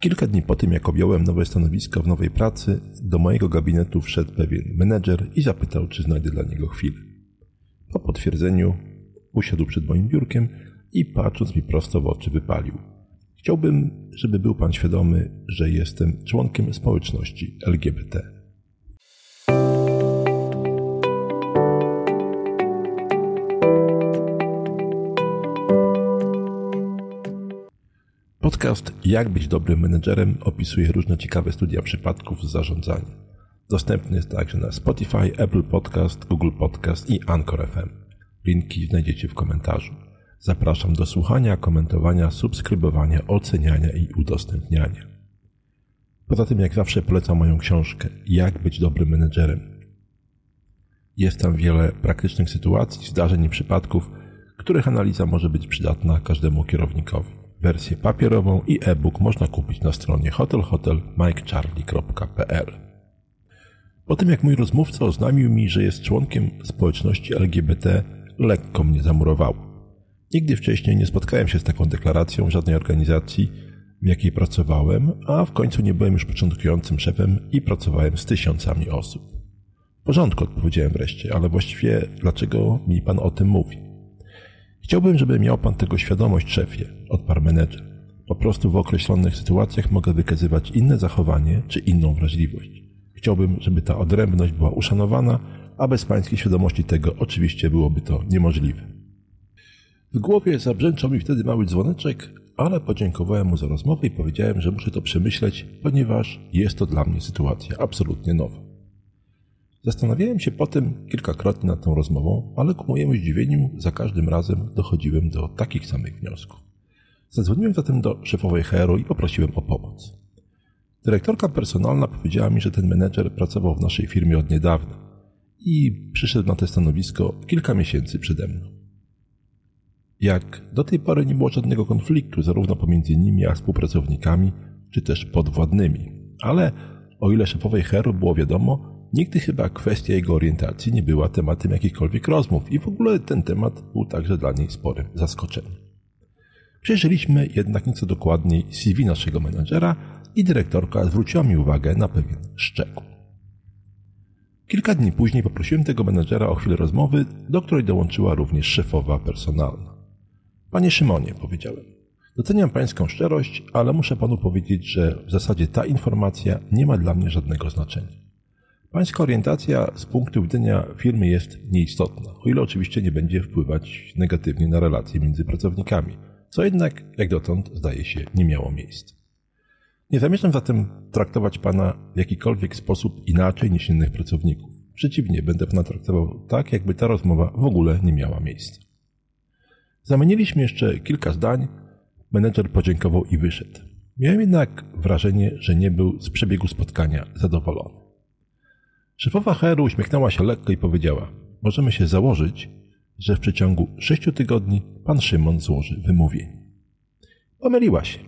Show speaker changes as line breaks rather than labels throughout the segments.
Kilka dni po tym, jak objąłem nowe stanowisko w nowej pracy, do mojego gabinetu wszedł pewien menedżer i zapytał, czy znajdę dla niego chwilę. Po potwierdzeniu usiadł przed moim biurkiem i patrząc mi prosto w oczy wypalił. Chciałbym, żeby był pan świadomy, że jestem członkiem społeczności LGBT. Podcast Jak być dobrym menedżerem opisuje różne ciekawe studia przypadków z zarządzania. Dostępny jest także na Spotify, Apple Podcast, Google Podcast i Anchor FM. Linki znajdziecie w komentarzu. Zapraszam do słuchania, komentowania, subskrybowania, oceniania i udostępniania. Poza tym, jak zawsze, polecam moją książkę Jak być dobrym menedżerem. Jest tam wiele praktycznych sytuacji, zdarzeń i przypadków, których analiza może być przydatna każdemu kierownikowi. Wersję papierową i e-book można kupić na stronie hotelhotelmikecharlie.pl. Po tym jak mój rozmówca oznamił mi, że jest członkiem społeczności LGBT, lekko mnie zamurowało. Nigdy wcześniej nie spotkałem się z taką deklaracją w żadnej organizacji, w jakiej pracowałem, a w końcu nie byłem już początkującym szefem i pracowałem z tysiącami osób. W porządku, odpowiedziałem wreszcie, ale właściwie dlaczego mi pan o tym mówi? Chciałbym, żeby miał pan tego świadomość, szefie, odparł menedżer. Po prostu w określonych sytuacjach mogę wykazywać inne zachowanie czy inną wrażliwość. Chciałbym, żeby ta odrębność była uszanowana, a bez pańskiej świadomości tego oczywiście byłoby to niemożliwe. W głowie zabrzęczał mi wtedy mały dzwoneczek, ale podziękowałem mu za rozmowę i powiedziałem, że muszę to przemyśleć, ponieważ jest to dla mnie sytuacja absolutnie nowa. Zastanawiałem się potem kilkakrotnie nad tą rozmową, ale ku mojemu zdziwieniu za każdym razem dochodziłem do takich samych wniosków. Zadzwoniłem zatem do szefowej HR i poprosiłem o pomoc. Dyrektorka personalna powiedziała mi, że ten menedżer pracował w naszej firmie od niedawna i przyszedł na to stanowisko kilka miesięcy przede mną. Jak do tej pory nie było żadnego konfliktu zarówno pomiędzy nimi a współpracownikami, czy też podwładnymi, ale o ile szefowej HR było wiadomo, Nigdy chyba kwestia jego orientacji nie była tematem jakichkolwiek rozmów i w ogóle ten temat był także dla niej sporym zaskoczeniem. Przejrzeliśmy jednak nieco dokładniej CV naszego menadżera i dyrektorka zwróciła mi uwagę na pewien szczegół. Kilka dni później poprosiłem tego menadżera o chwilę rozmowy, do której dołączyła również szefowa personalna. Panie Szymonie, powiedziałem, doceniam pańską szczerość, ale muszę panu powiedzieć, że w zasadzie ta informacja nie ma dla mnie żadnego znaczenia. Pańska orientacja z punktu widzenia firmy jest nieistotna, o ile oczywiście nie będzie wpływać negatywnie na relacje między pracownikami, co jednak, jak dotąd, zdaje się, nie miało miejsca. Nie zamierzam zatem traktować Pana w jakikolwiek sposób inaczej niż innych pracowników. Przeciwnie, będę Pana traktował tak, jakby ta rozmowa w ogóle nie miała miejsca. Zamieniliśmy jeszcze kilka zdań, menedżer podziękował i wyszedł. Miałem jednak wrażenie, że nie był z przebiegu spotkania zadowolony. Szefowa HR uśmiechnęła się lekko i powiedziała: Możemy się założyć, że w przeciągu sześciu tygodni pan Szymon złoży wymówienie. Pomyliła się.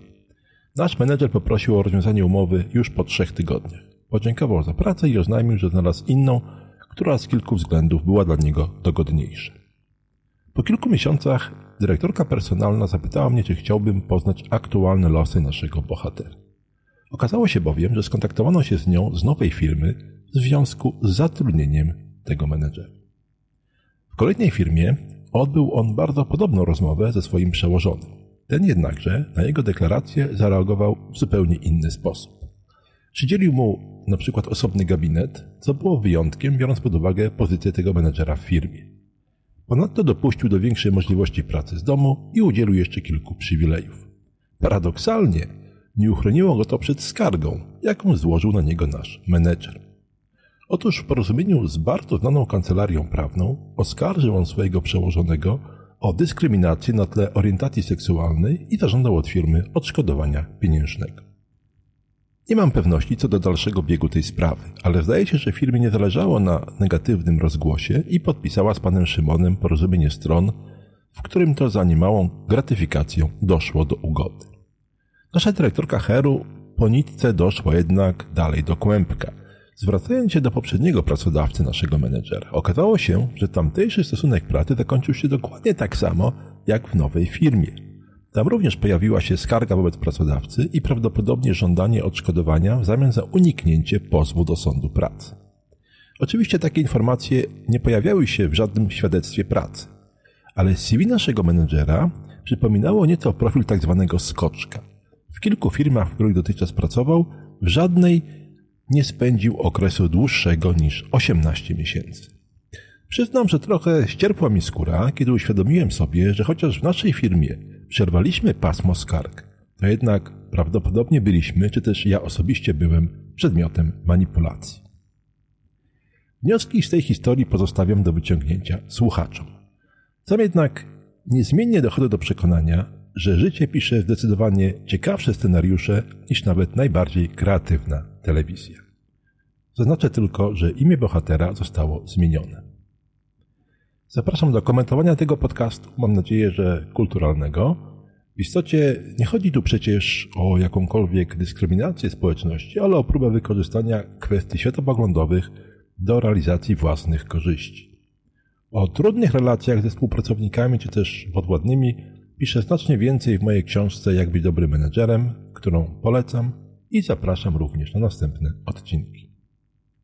Nasz menedżer poprosił o rozwiązanie umowy już po trzech tygodniach. Podziękował za pracę i oznajmił, że znalazł inną, która z kilku względów była dla niego dogodniejsza. Po kilku miesiącach dyrektorka personalna zapytała mnie, czy chciałbym poznać aktualne losy naszego bohatera. Okazało się bowiem, że skontaktowano się z nią z nowej firmy, w związku z zatrudnieniem tego menedżera. W kolejnej firmie odbył on bardzo podobną rozmowę ze swoim przełożonym. Ten jednakże na jego deklarację zareagował w zupełnie inny sposób. Przydzielił mu na przykład osobny gabinet, co było wyjątkiem, biorąc pod uwagę pozycję tego menedżera w firmie. Ponadto dopuścił do większej możliwości pracy z domu i udzielił jeszcze kilku przywilejów. Paradoksalnie nie uchroniło go to przed skargą, jaką złożył na niego nasz menedżer. Otóż w porozumieniu z bardzo znaną kancelarią prawną oskarżył on swojego przełożonego o dyskryminację na tle orientacji seksualnej i zażądał od firmy odszkodowania pieniężnego. Nie mam pewności co do dalszego biegu tej sprawy, ale zdaje się, że firmie nie zależało na negatywnym rozgłosie i podpisała z panem Szymonem porozumienie stron, w którym to za niemałą gratyfikacją doszło do ugody. Nasza dyrektorka Heru po nitce doszła jednak dalej do kłębka – Zwracając się do poprzedniego pracodawcy naszego menedżera, okazało się, że tamtejszy stosunek pracy zakończył się dokładnie tak samo jak w nowej firmie. Tam również pojawiła się skarga wobec pracodawcy i prawdopodobnie żądanie odszkodowania w zamian za uniknięcie pozwu do sądu pracy. Oczywiście takie informacje nie pojawiały się w żadnym świadectwie pracy, ale CV naszego menedżera przypominało nieco profil tak zwanego skoczka. W kilku firmach, w których dotychczas pracował, w żadnej nie spędził okresu dłuższego niż 18 miesięcy. Przyznam, że trochę ścierpła mi skóra, kiedy uświadomiłem sobie, że chociaż w naszej firmie przerwaliśmy pasmo skarg, to jednak prawdopodobnie byliśmy, czy też ja osobiście byłem, przedmiotem manipulacji. Wnioski z tej historii pozostawiam do wyciągnięcia słuchaczom. Sam jednak niezmiennie dochodzę do przekonania, że życie pisze zdecydowanie ciekawsze scenariusze niż nawet najbardziej kreatywna telewizja. Zaznaczę tylko, że imię bohatera zostało zmienione. Zapraszam do komentowania tego podcastu, mam nadzieję, że kulturalnego. W istocie nie chodzi tu przecież o jakąkolwiek dyskryminację społeczności, ale o próbę wykorzystania kwestii światopoglądowych do realizacji własnych korzyści. O trudnych relacjach ze współpracownikami czy też podwładnymi piszę znacznie więcej w mojej książce Jak być dobrym menedżerem, którą polecam i zapraszam również na następne odcinki.